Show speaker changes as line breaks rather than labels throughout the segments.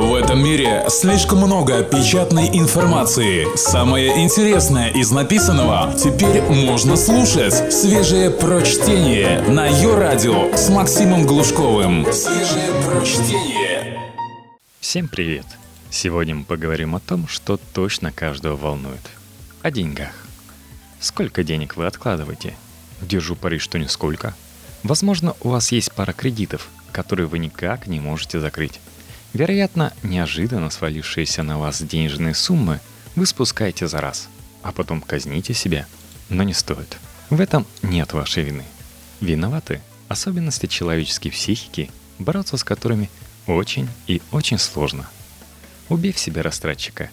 В этом мире слишком много печатной информации. Самое интересное из написанного теперь можно слушать. Свежее прочтение на ее радио с Максимом Глушковым. Свежее прочтение.
Всем привет! Сегодня мы поговорим о том, что точно каждого волнует. О деньгах. Сколько денег вы откладываете? Держу пари, что нисколько. Возможно, у вас есть пара кредитов, которые вы никак не можете закрыть. Вероятно, неожиданно свалившиеся на вас денежные суммы вы спускаете за раз, а потом казните себя. Но не стоит. В этом нет вашей вины. Виноваты особенности человеческой психики, бороться с которыми очень и очень сложно. Убей в себе растратчика.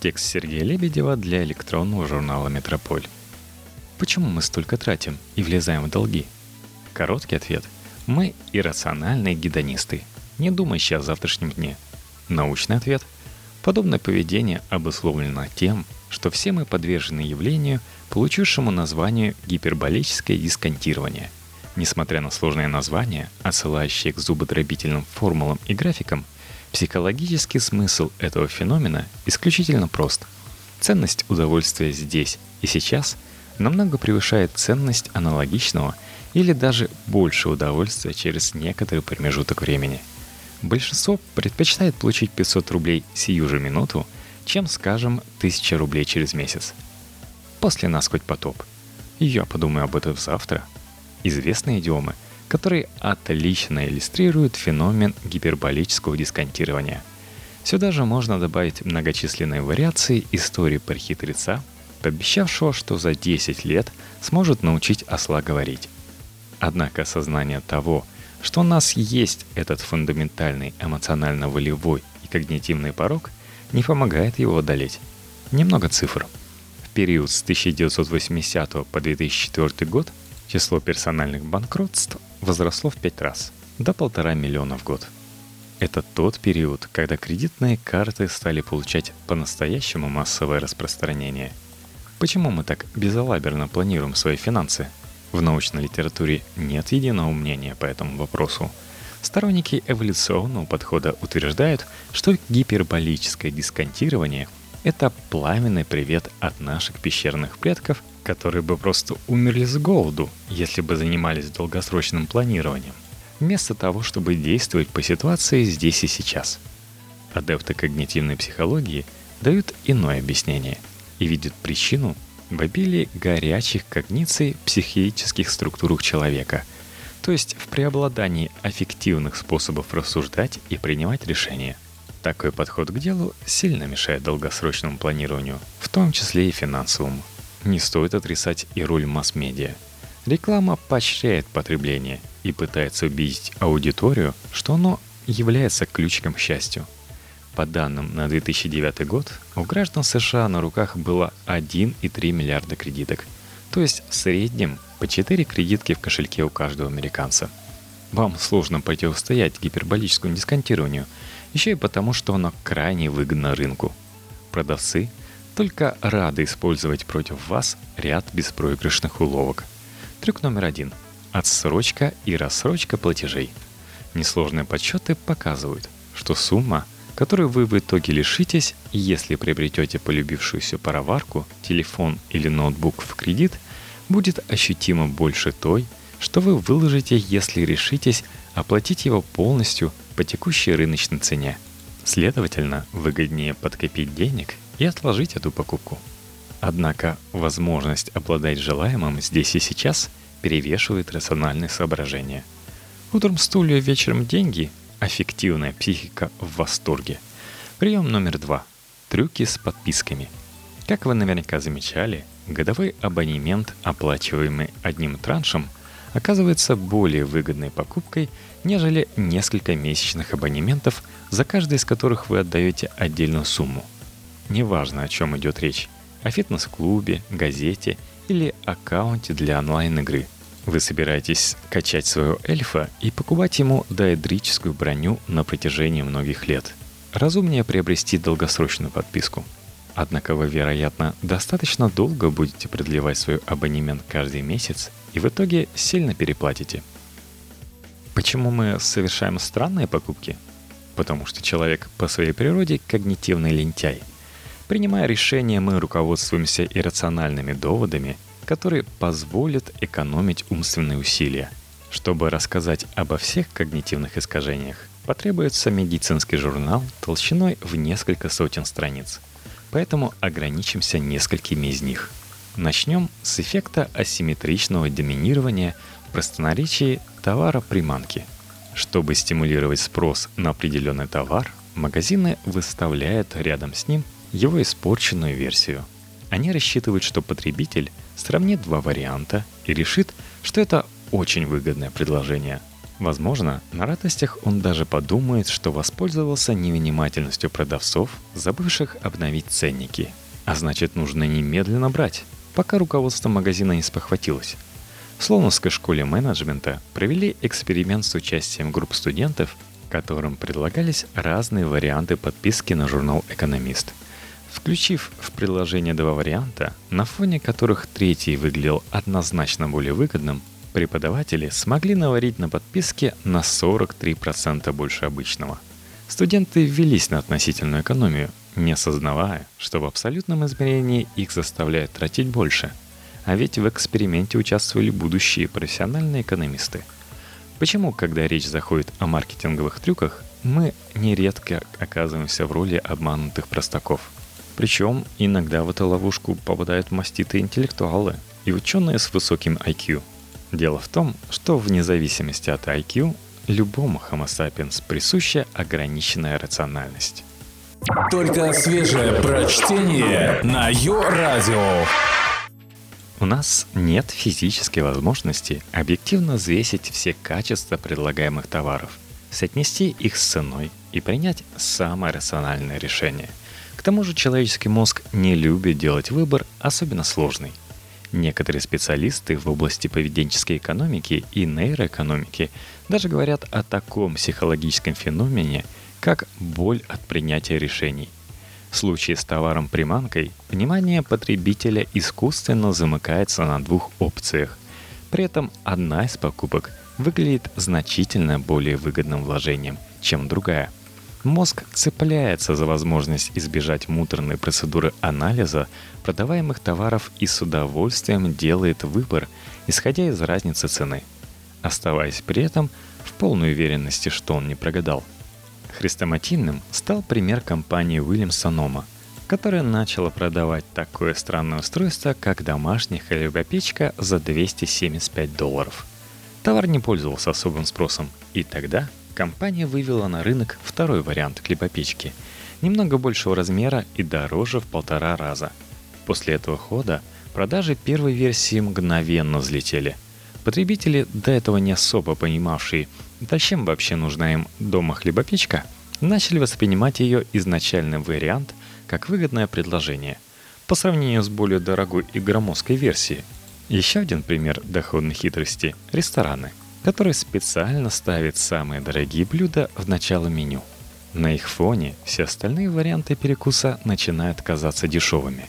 Текст Сергея Лебедева для электронного журнала «Метрополь». Почему мы столько тратим и влезаем в долги? Короткий ответ. Мы иррациональные гедонисты – не думающий о завтрашнем дне. Научный ответ. Подобное поведение обусловлено тем, что все мы подвержены явлению, получившему название гиперболическое дисконтирование. Несмотря на сложное название, отсылающее к зубодробительным формулам и графикам, психологический смысл этого феномена исключительно прост. Ценность удовольствия здесь и сейчас намного превышает ценность аналогичного или даже больше удовольствия через некоторый промежуток времени – Большинство предпочитает получить 500 рублей сию же минуту, чем, скажем, 1000 рублей через месяц. После нас хоть потоп. Я подумаю об этом завтра. Известные идиомы, которые отлично иллюстрируют феномен гиперболического дисконтирования. Сюда же можно добавить многочисленные вариации истории про хитреца, пообещавшего, что за 10 лет сможет научить осла говорить. Однако осознание того, что у нас есть этот фундаментальный эмоционально-волевой и когнитивный порог, не помогает его одолеть. Немного цифр. В период с 1980 по 2004 год число персональных банкротств возросло в 5 раз, до полтора миллиона в год. Это тот период, когда кредитные карты стали получать по-настоящему массовое распространение. Почему мы так безалаберно планируем свои финансы – в научной литературе нет единого мнения по этому вопросу. Сторонники эволюционного подхода утверждают, что гиперболическое дисконтирование – это пламенный привет от наших пещерных предков, которые бы просто умерли с голоду, если бы занимались долгосрочным планированием, вместо того, чтобы действовать по ситуации здесь и сейчас. Адепты когнитивной психологии дают иное объяснение и видят причину в обилии горячих когниций психических структурах человека, то есть в преобладании аффективных способов рассуждать и принимать решения. Такой подход к делу сильно мешает долгосрочному планированию, в том числе и финансовому. Не стоит отрицать и роль масс-медиа. Реклама поощряет потребление и пытается убедить аудиторию, что оно является ключиком к счастью – по данным на 2009 год, у граждан США на руках было 1,3 миллиарда кредиток. То есть в среднем по 4 кредитки в кошельке у каждого американца. Вам сложно противостоять гиперболическому дисконтированию, еще и потому, что оно крайне выгодно рынку. Продавцы только рады использовать против вас ряд беспроигрышных уловок. Трюк номер один – отсрочка и рассрочка платежей. Несложные подсчеты показывают, что сумма – которой вы в итоге лишитесь, если приобретете полюбившуюся пароварку, телефон или ноутбук в кредит, будет ощутимо больше той, что вы выложите, если решитесь оплатить его полностью по текущей рыночной цене. Следовательно, выгоднее подкопить денег и отложить эту покупку. Однако возможность обладать желаемым здесь и сейчас перевешивает рациональные соображения. Утром стулья, вечером деньги Аффективная психика в восторге. Прием номер два. Трюки с подписками. Как вы наверняка замечали, годовой абонемент, оплачиваемый одним траншем, оказывается более выгодной покупкой, нежели несколько месячных абонементов, за каждый из которых вы отдаете отдельную сумму. Неважно, о чем идет речь – о фитнес-клубе, газете или аккаунте для онлайн-игры – вы собираетесь качать своего эльфа и покупать ему доэдрическую броню на протяжении многих лет. Разумнее приобрести долгосрочную подписку. Однако вы, вероятно, достаточно долго будете продлевать свой абонемент каждый месяц и в итоге сильно переплатите. Почему мы совершаем странные покупки? потому что человек по своей природе когнитивный лентяй. Принимая решения, мы руководствуемся иррациональными доводами, которые позволят экономить умственные усилия. Чтобы рассказать обо всех когнитивных искажениях, потребуется медицинский журнал толщиной в несколько сотен страниц. Поэтому ограничимся несколькими из них. Начнем с эффекта асимметричного доминирования в простонаречии товара-приманки. Чтобы стимулировать спрос на определенный товар, магазины выставляют рядом с ним его испорченную версию. Они рассчитывают, что потребитель сравнит два варианта и решит, что это очень выгодное предложение. Возможно, на радостях он даже подумает, что воспользовался невнимательностью продавцов, забывших обновить ценники. А значит, нужно немедленно брать, пока руководство магазина не спохватилось. В Слоновской школе менеджмента провели эксперимент с участием групп студентов, которым предлагались разные варианты подписки на журнал «Экономист». Включив в предложение два варианта, на фоне которых третий выглядел однозначно более выгодным, Преподаватели смогли наварить на подписке на 43% больше обычного. Студенты ввелись на относительную экономию, не осознавая, что в абсолютном измерении их заставляют тратить больше. А ведь в эксперименте участвовали будущие профессиональные экономисты. Почему, когда речь заходит о маркетинговых трюках, мы нередко оказываемся в роли обманутых простаков? Причем иногда в эту ловушку попадают маститые интеллектуалы и ученые с высоким IQ – Дело в том, что вне зависимости от IQ, любому Homo sapiens присуща ограниченная рациональность.
Только свежее прочтение на Йо-Радио.
У нас нет физической возможности объективно взвесить все качества предлагаемых товаров, соотнести их с ценой и принять самое рациональное решение. К тому же человеческий мозг не любит делать выбор особенно сложный – Некоторые специалисты в области поведенческой экономики и нейроэкономики даже говорят о таком психологическом феномене, как боль от принятия решений. В случае с товаром-приманкой внимание потребителя искусственно замыкается на двух опциях. При этом одна из покупок выглядит значительно более выгодным вложением, чем другая – Мозг цепляется за возможность избежать муторной процедуры анализа продаваемых товаров и с удовольствием делает выбор, исходя из разницы цены, оставаясь при этом в полной уверенности, что он не прогадал. Хрестоматийным стал пример компании Sonoma, которая начала продавать такое странное устройство, как домашняя хлебопечка за 275 долларов. Товар не пользовался особым спросом, и тогда компания вывела на рынок второй вариант хлебопечки, немного большего размера и дороже в полтора раза. После этого хода продажи первой версии мгновенно взлетели. Потребители, до этого не особо понимавшие, зачем вообще нужна им дома хлебопечка, начали воспринимать ее изначальный вариант как выгодное предложение по сравнению с более дорогой и громоздкой версией. Еще один пример доходной хитрости – рестораны – который специально ставит самые дорогие блюда в начало меню. На их фоне все остальные варианты перекуса начинают казаться дешевыми.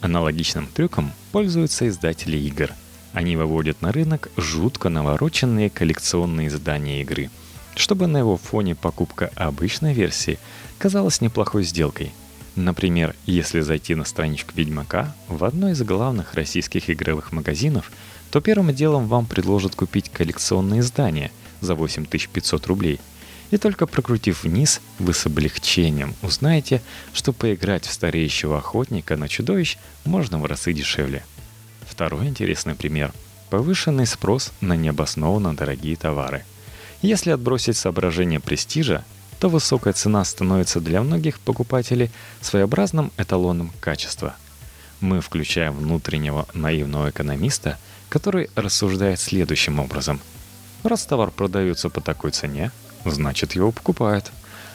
Аналогичным трюком пользуются издатели игр. Они выводят на рынок жутко навороченные коллекционные издания игры, чтобы на его фоне покупка обычной версии казалась неплохой сделкой. Например, если зайти на страничку Ведьмака в одной из главных российских игровых магазинов – то первым делом вам предложат купить коллекционное издание за 8500 рублей. И только прокрутив вниз, вы с облегчением узнаете, что поиграть в стареющего охотника на чудовищ можно в разы дешевле. Второй интересный пример – повышенный спрос на необоснованно дорогие товары. Если отбросить соображение престижа, то высокая цена становится для многих покупателей своеобразным эталоном качества. Мы включаем внутреннего наивного экономиста – который рассуждает следующим образом. Раз товар продается по такой цене, значит его покупают.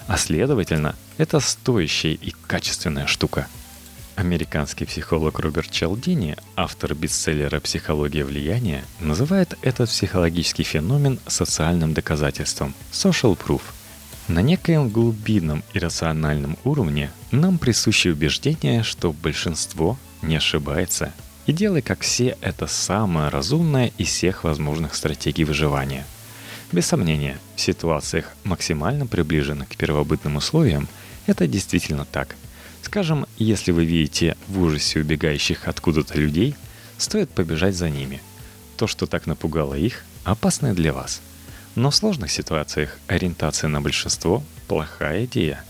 А следовательно, это стоящая и качественная штука. Американский психолог Роберт Челдини, автор бестселлера «Психология влияния», называет этот психологический феномен социальным доказательством – social proof. На некоем глубинном и рациональном уровне нам присуще убеждение, что большинство не ошибается и делай, как все, это самая разумная из всех возможных стратегий выживания. Без сомнения, в ситуациях, максимально приближенных к первобытным условиям, это действительно так. Скажем, если вы видите в ужасе убегающих откуда-то людей, стоит побежать за ними. То, что так напугало их, опасно для вас. Но в сложных ситуациях ориентация на большинство – плохая идея.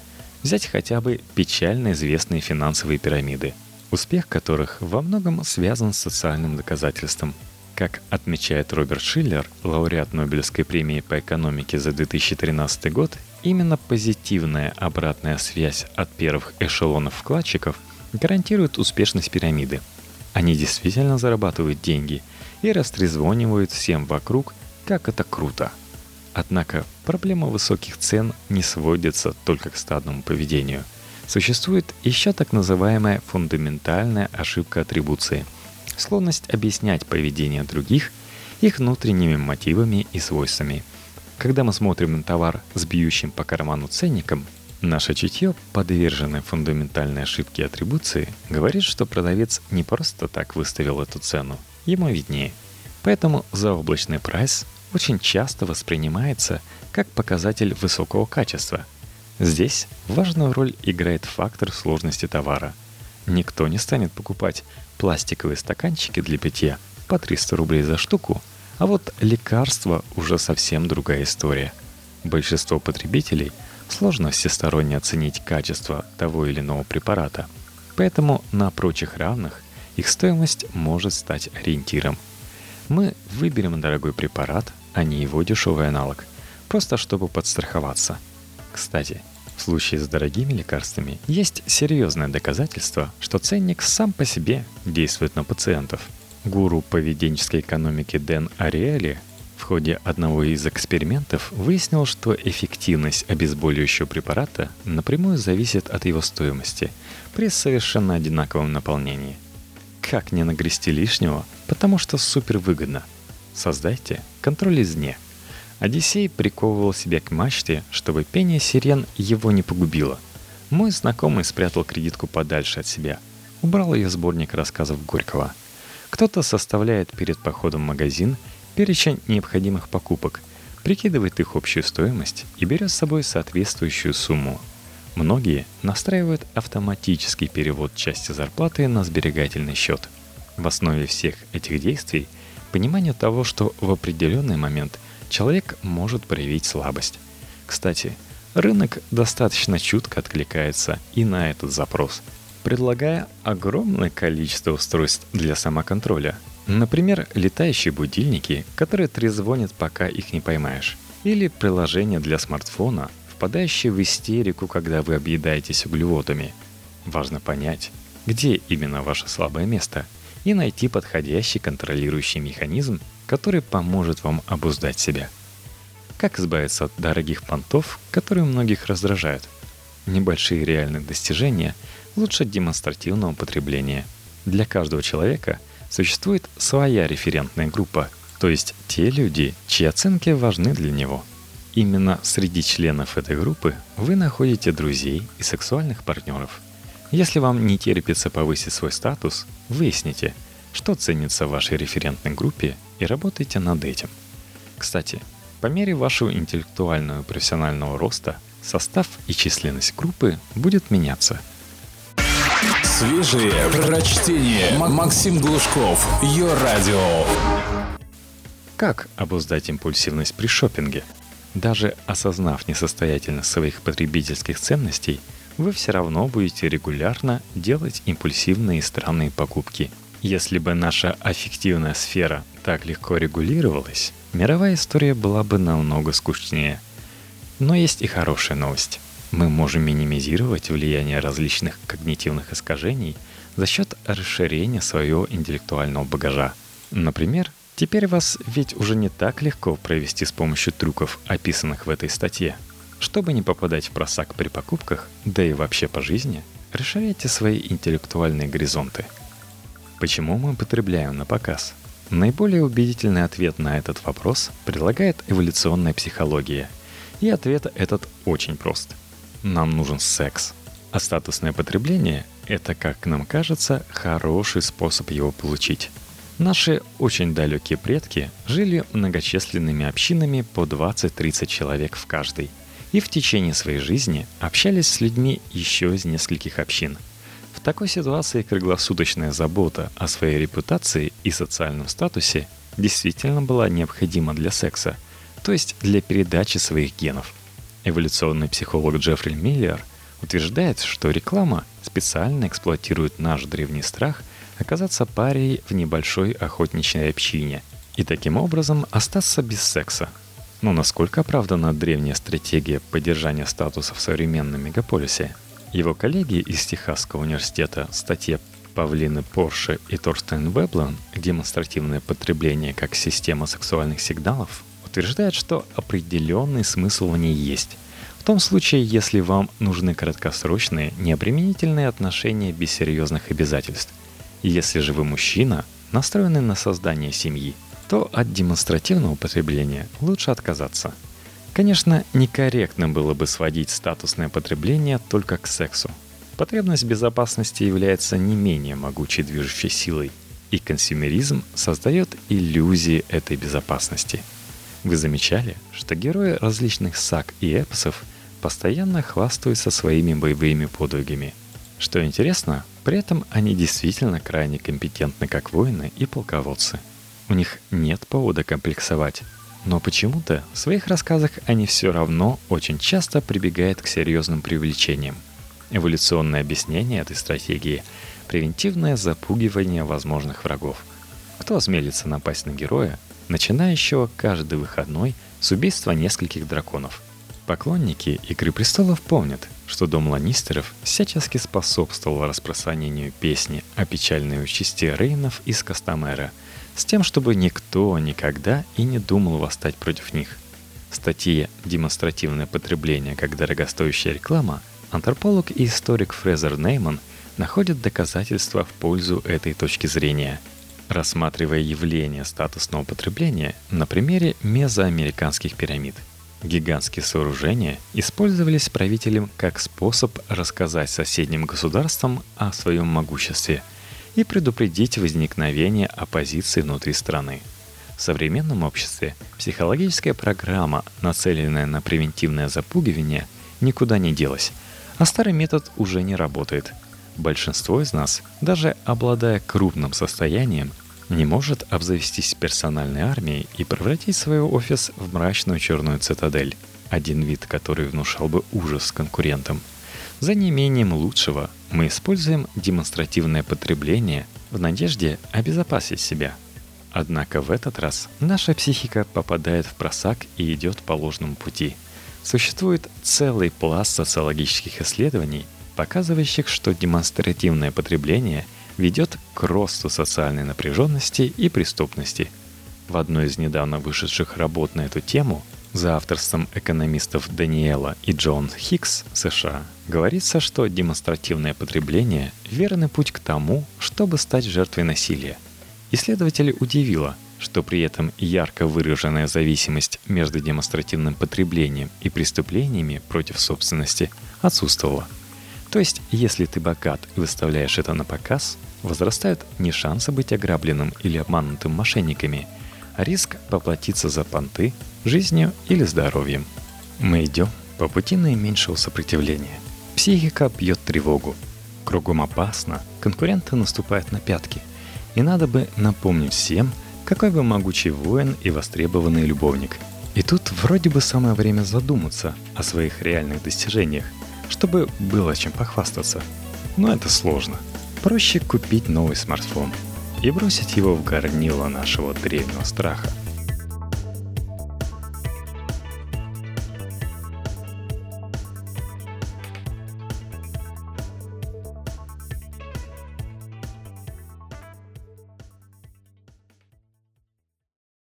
Взять хотя бы печально известные финансовые пирамиды, успех которых во многом связан с социальным доказательством – как отмечает Роберт Шиллер, лауреат Нобелевской премии по экономике за 2013 год, именно позитивная обратная связь от первых эшелонов вкладчиков гарантирует успешность пирамиды. Они действительно зарабатывают деньги и растрезвонивают всем вокруг, как это круто. Однако проблема высоких цен не сводится только к стадному поведению. Существует еще так называемая фундаментальная ошибка атрибуции – склонность объяснять поведение других их внутренними мотивами и свойствами. Когда мы смотрим на товар с бьющим по карману ценником, наше чутье, подверженное фундаментальной ошибке атрибуции, говорит, что продавец не просто так выставил эту цену, ему виднее. Поэтому заоблачный прайс очень часто воспринимается как показатель высокого качества. Здесь важную роль играет фактор сложности товара. Никто не станет покупать пластиковые стаканчики для питья по 300 рублей за штуку, а вот лекарства уже совсем другая история. Большинство потребителей сложно всесторонне оценить качество того или иного препарата, поэтому на прочих равных их стоимость может стать ориентиром. Мы выберем дорогой препарат, а не его дешевый аналог, просто чтобы подстраховаться. Кстати, в случае с дорогими лекарствами есть серьезное доказательство, что ценник сам по себе действует на пациентов. Гуру поведенческой экономики Дэн Ариэли в ходе одного из экспериментов выяснил, что эффективность обезболивающего препарата напрямую зависит от его стоимости при совершенно одинаковом наполнении. Как не нагрести лишнего, потому что супер выгодно. Создайте контроль извне – Одиссей приковывал себя к мачте, чтобы пение сирен его не погубило. Мой знакомый спрятал кредитку подальше от себя. Убрал ее сборник рассказов Горького. Кто-то составляет перед походом в магазин перечень необходимых покупок, прикидывает их общую стоимость и берет с собой соответствующую сумму. Многие настраивают автоматический перевод части зарплаты на сберегательный счет. В основе всех этих действий понимание того, что в определенный момент – человек может проявить слабость. Кстати, рынок достаточно чутко откликается и на этот запрос, предлагая огромное количество устройств для самоконтроля. Например, летающие будильники, которые трезвонят, пока их не поймаешь. Или приложение для смартфона, впадающее в истерику, когда вы объедаетесь углеводами. Важно понять, где именно ваше слабое место, и найти подходящий контролирующий механизм, который поможет вам обуздать себя. Как избавиться от дорогих понтов, которые многих раздражают? Небольшие реальные достижения лучше демонстративного потребления. Для каждого человека существует своя референтная группа, то есть те люди, чьи оценки важны для него. Именно среди членов этой группы вы находите друзей и сексуальных партнеров. Если вам не терпится повысить свой статус, выясните, что ценится в вашей референтной группе и работайте над этим. Кстати, по мере вашего интеллектуального и профессионального роста состав и численность группы будет меняться.
Свежие прочтение. Максим Глушков. Ее радио.
Как обуздать импульсивность при шопинге? Даже осознав несостоятельность своих потребительских ценностей, вы все равно будете регулярно делать импульсивные и странные покупки – если бы наша аффективная сфера так легко регулировалась, мировая история была бы намного скучнее. Но есть и хорошая новость. Мы можем минимизировать влияние различных когнитивных искажений за счет расширения своего интеллектуального багажа. Например, теперь вас ведь уже не так легко провести с помощью трюков, описанных в этой статье. Чтобы не попадать в просак при покупках, да и вообще по жизни, расширяйте свои интеллектуальные горизонты – Почему мы потребляем на показ? Наиболее убедительный ответ на этот вопрос предлагает эволюционная психология. И ответ этот очень прост. Нам нужен секс. А статусное потребление – это, как нам кажется, хороший способ его получить. Наши очень далекие предки жили многочисленными общинами по 20-30 человек в каждой и в течение своей жизни общались с людьми еще из нескольких общин. Такой ситуации круглосуточная забота о своей репутации и социальном статусе действительно была необходима для секса, то есть для передачи своих генов. Эволюционный психолог Джеффри Миллер утверждает, что реклама специально эксплуатирует наш древний страх – оказаться парей в небольшой охотничьей общине и таким образом остаться без секса. Но насколько оправдана древняя стратегия поддержания статуса в современном мегаполисе? Его коллеги из Техасского университета статье Павлины Порше и Торстен Веблан «Демонстративное потребление как система сексуальных сигналов» утверждают, что определенный смысл в ней есть. В том случае, если вам нужны краткосрочные, необременительные отношения без серьезных обязательств. Если же вы мужчина, настроенный на создание семьи, то от демонстративного потребления лучше отказаться. Конечно, некорректно было бы сводить статусное потребление только к сексу. Потребность безопасности является не менее могучей движущей силой, и консюмеризм создает иллюзии этой безопасности. Вы замечали, что герои различных саг и эпосов постоянно хвастаются своими боевыми подвигами. Что интересно, при этом они действительно крайне компетентны как воины и полководцы. У них нет повода комплексовать. Но почему-то в своих рассказах они все равно очень часто прибегают к серьезным привлечениям. Эволюционное объяснение этой стратегии – превентивное запугивание возможных врагов. Кто осмелится напасть на героя, начинающего каждый выходной с убийства нескольких драконов – Поклонники «Игры престолов» помнят, что дом Ланнистеров всячески способствовал распространению песни о печальной участи Рейнов из Кастамера, с тем, чтобы никто никогда и не думал восстать против них. В статье «Демонстративное потребление как дорогостоящая реклама» антрополог и историк Фрезер Нейман находит доказательства в пользу этой точки зрения – рассматривая явление статусного потребления на примере мезоамериканских пирамид – Гигантские сооружения использовались правителем как способ рассказать соседним государствам о своем могуществе и предупредить возникновение оппозиции внутри страны. В современном обществе психологическая программа, нацеленная на превентивное запугивание, никуда не делась, а старый метод уже не работает. Большинство из нас, даже обладая крупным состоянием, не может обзавестись персональной армией и превратить свой офис в мрачную черную цитадель, один вид который внушал бы ужас конкурентам. За неимением лучшего мы используем демонстративное потребление в надежде обезопасить себя. Однако в этот раз наша психика попадает в просак и идет по ложному пути. Существует целый пласт социологических исследований, показывающих, что демонстративное потребление – ведет к росту социальной напряженности и преступности. В одной из недавно вышедших работ на эту тему за авторством экономистов Даниэла и Джон Хикс США говорится, что демонстративное потребление – верный путь к тому, чтобы стать жертвой насилия. Исследователи удивило, что при этом ярко выраженная зависимость между демонстративным потреблением и преступлениями против собственности отсутствовала – то есть, если ты богат и выставляешь это на показ, возрастают не шансы быть ограбленным или обманутым мошенниками, риск поплатиться за понты жизнью или здоровьем. Мы идем по пути наименьшего сопротивления. Психика бьет тревогу. Кругом опасно, конкуренты наступают на пятки. И надо бы напомнить всем, какой вы могучий воин и востребованный любовник. И тут вроде бы самое время задуматься о своих реальных достижениях – чтобы было чем похвастаться. Но это сложно. Проще купить новый смартфон и бросить его в горнило нашего древнего страха –